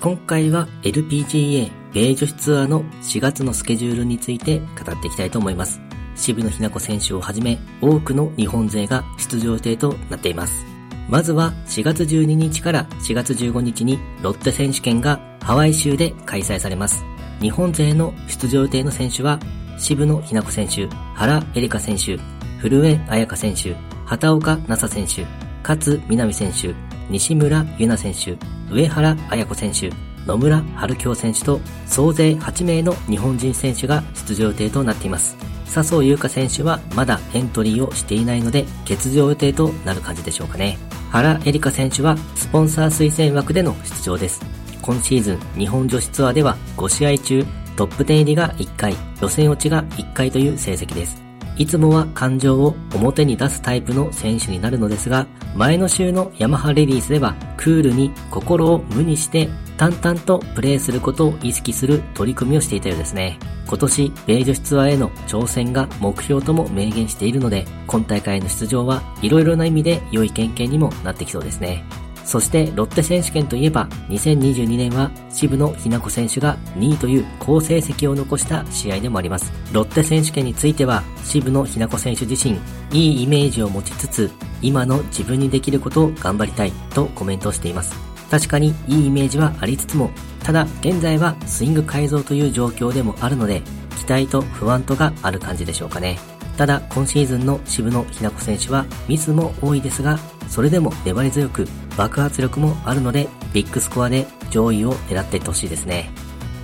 今回は LPGA 米女子ツアーの4月のスケジュールについて語っていきたいと思います。渋野日向子選手をはじめ多くの日本勢が出場予定となっています。まずは4月12日から4月15日にロッテ選手権がハワイ州で開催されます。日本勢の出場予定の選手は渋野日向子選手、原エリカ選手、古江彩香選手、畑岡奈紗選手、勝みなみ選手、西村優奈選手、上原彩子選手、野村春京選手と総勢8名の日本人選手が出場予定となっています。笹生優花選手はまだエントリーをしていないので欠場予定となる感じでしょうかね。原エリカ選手はスポンサー推薦枠での出場です。今シーズン日本女子ツアーでは5試合中トップ10入りが1回、予選落ちが1回という成績です。いつもは感情を表に出すタイプの選手になるのですが、前の週のヤマハレディースではクールに心を無にして淡々とプレーすることを意識する取り組みをしていたようですね。今年、米女子ツアーへの挑戦が目標とも明言しているので、今大会の出場は色々な意味で良い経験にもなってきそうですね。そしてロッテ選手権といえば2022年は渋野日向子選手が2位という好成績を残した試合でもあります。ロッテ選手権については渋野日向子選手自身いいイメージを持ちつつ今の自分にできることを頑張りたいとコメントしています。確かにいいイメージはありつつもただ現在はスイング改造という状況でもあるので期待と不安とがある感じでしょうかね。ただ今シーズンの渋野日向子選手はミスも多いですがそれでも粘り強く爆発力もあるのでビッグスコアで上位を狙っていってほしいですね。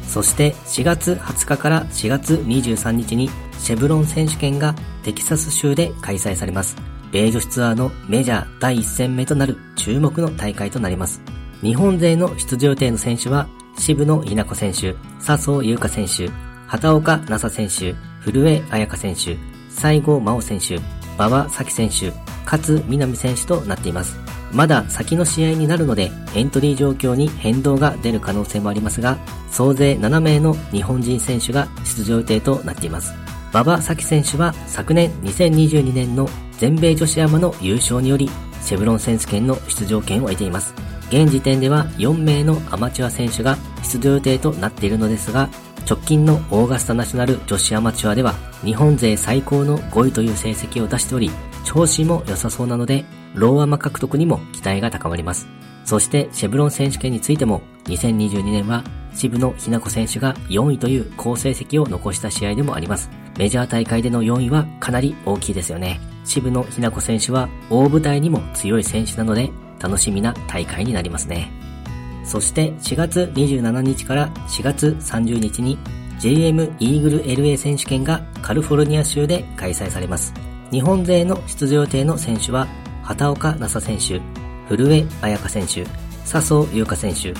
そして4月20日から4月23日にシェブロン選手権がテキサス州で開催されます。米女子ツアーのメジャー第1戦目となる注目の大会となります。日本勢の出場予定の選手は渋野日向子選手、笹生優花選手、畑岡奈紗選手、古江彩香選手、西郷真央選手、馬場咲選手、勝南選手となっています。まだ先の試合になるのでエントリー状況に変動が出る可能性もありますが、総勢7名の日本人選手が出場予定となっています。馬場咲選手は昨年2022年の全米女子アマの優勝により、シェブロン選手権の出場権を得ています。現時点では4名のアマチュア選手が出場予定となっているのですが、直近のオーガスタナショナル女子アマチュアでは日本勢最高の5位という成績を出しており、調子も良さそうなので、ローアマ獲得にも期待が高まります。そしてシェブロン選手権についても、2022年は渋野日向子選手が4位という好成績を残した試合でもあります。メジャー大会での4位はかなり大きいですよね。渋野日向子選手は大舞台にも強い選手なので、楽しみな大会になりますね。そして4月27日から4月30日に JM イーグル LA 選手権がカリフォルニア州で開催されます。日本勢の出場予定の選手は、畑岡奈紗選手、古江彩香選手、笹生優花選手、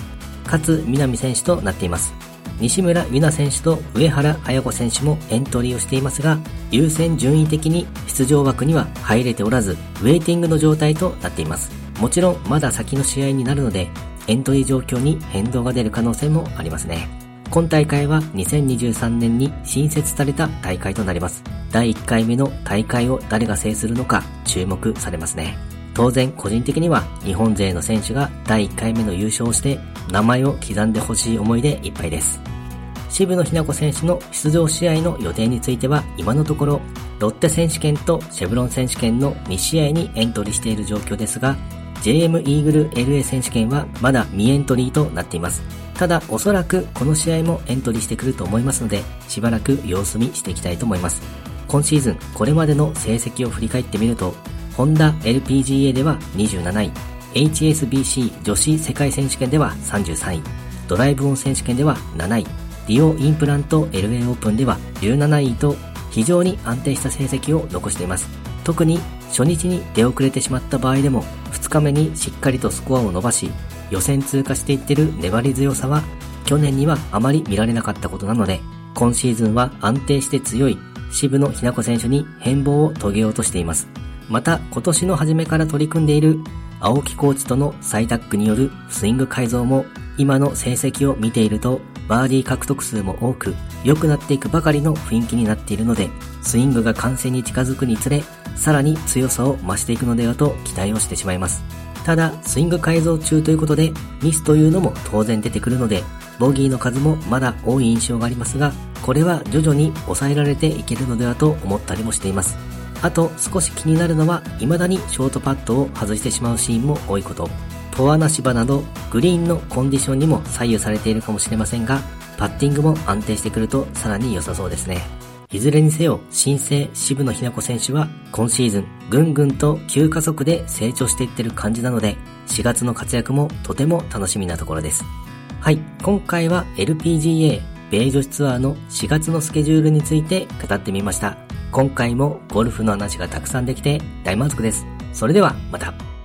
勝南選手となっています。西村優奈選手と上原彩子選手もエントリーをしていますが、優先順位的に出場枠には入れておらず、ウェイティングの状態となっています。もちろんまだ先の試合になるので、エントリー状況に変動が出る可能性もありますね。今大会は2023年に新設された大会となります。第1回目の大会を誰が制するのか注目されますね。当然個人的には日本勢の選手が第1回目の優勝をして名前を刻んでほしい思いでいっぱいです。渋野日向子選手の出場試合の予定については今のところロッテ選手権とシェブロン選手権の2試合にエントリーしている状況ですが JM イーグル LA 選手権はまだ未エントリーとなっています。ただおそらくこの試合もエントリーしてくると思いますのでしばらく様子見していきたいと思います。今シーズンこれまでの成績を振り返ってみるとホンダ LPGA では27位 HSBC 女子世界選手権では33位ドライブオン選手権では7位ディオインプラント LA オープンでは17位と非常に安定した成績を残しています。特に初日に出遅れてしまった場合でも2日目にしっかりとスコアを伸ばし予選通過していってる粘り強さは去年にはあまり見られなかったことなので今シーズンは安定して強い渋野日向子選手に変貌を遂げようとしています。また今年の初めから取り組んでいる青木コーチとの再タッグによるスイング改造も今の成績を見ているとバーディー獲得数も多く良くなっていくばかりの雰囲気になっているのでスイングが完成に近づくにつれさらに強さを増していくのではと期待をしてしまいます。ただ、スイング改造中ということで、ミスというのも当然出てくるので、ボギーの数もまだ多い印象がありますが、これは徐々に抑えられていけるのではと思ったりもしています。あと少し気になるのは未だにショートパットを外してしまうシーンも多いこと。ポアナ芝などグリーンのコンディションにも左右されているかもしれませんが、パッティングも安定してくるとさらに良さそうですね。いずれにせよ、新生渋野日向子選手は今シーズンぐんぐんと急加速で成長していってる感じなので、4月の活躍もとても楽しみなところです。はい、今回は LPGA 米女子ツアーの4月のスケジュールについて語ってみました。今回もゴルフの話がたくさんできて大満足です。それではまた。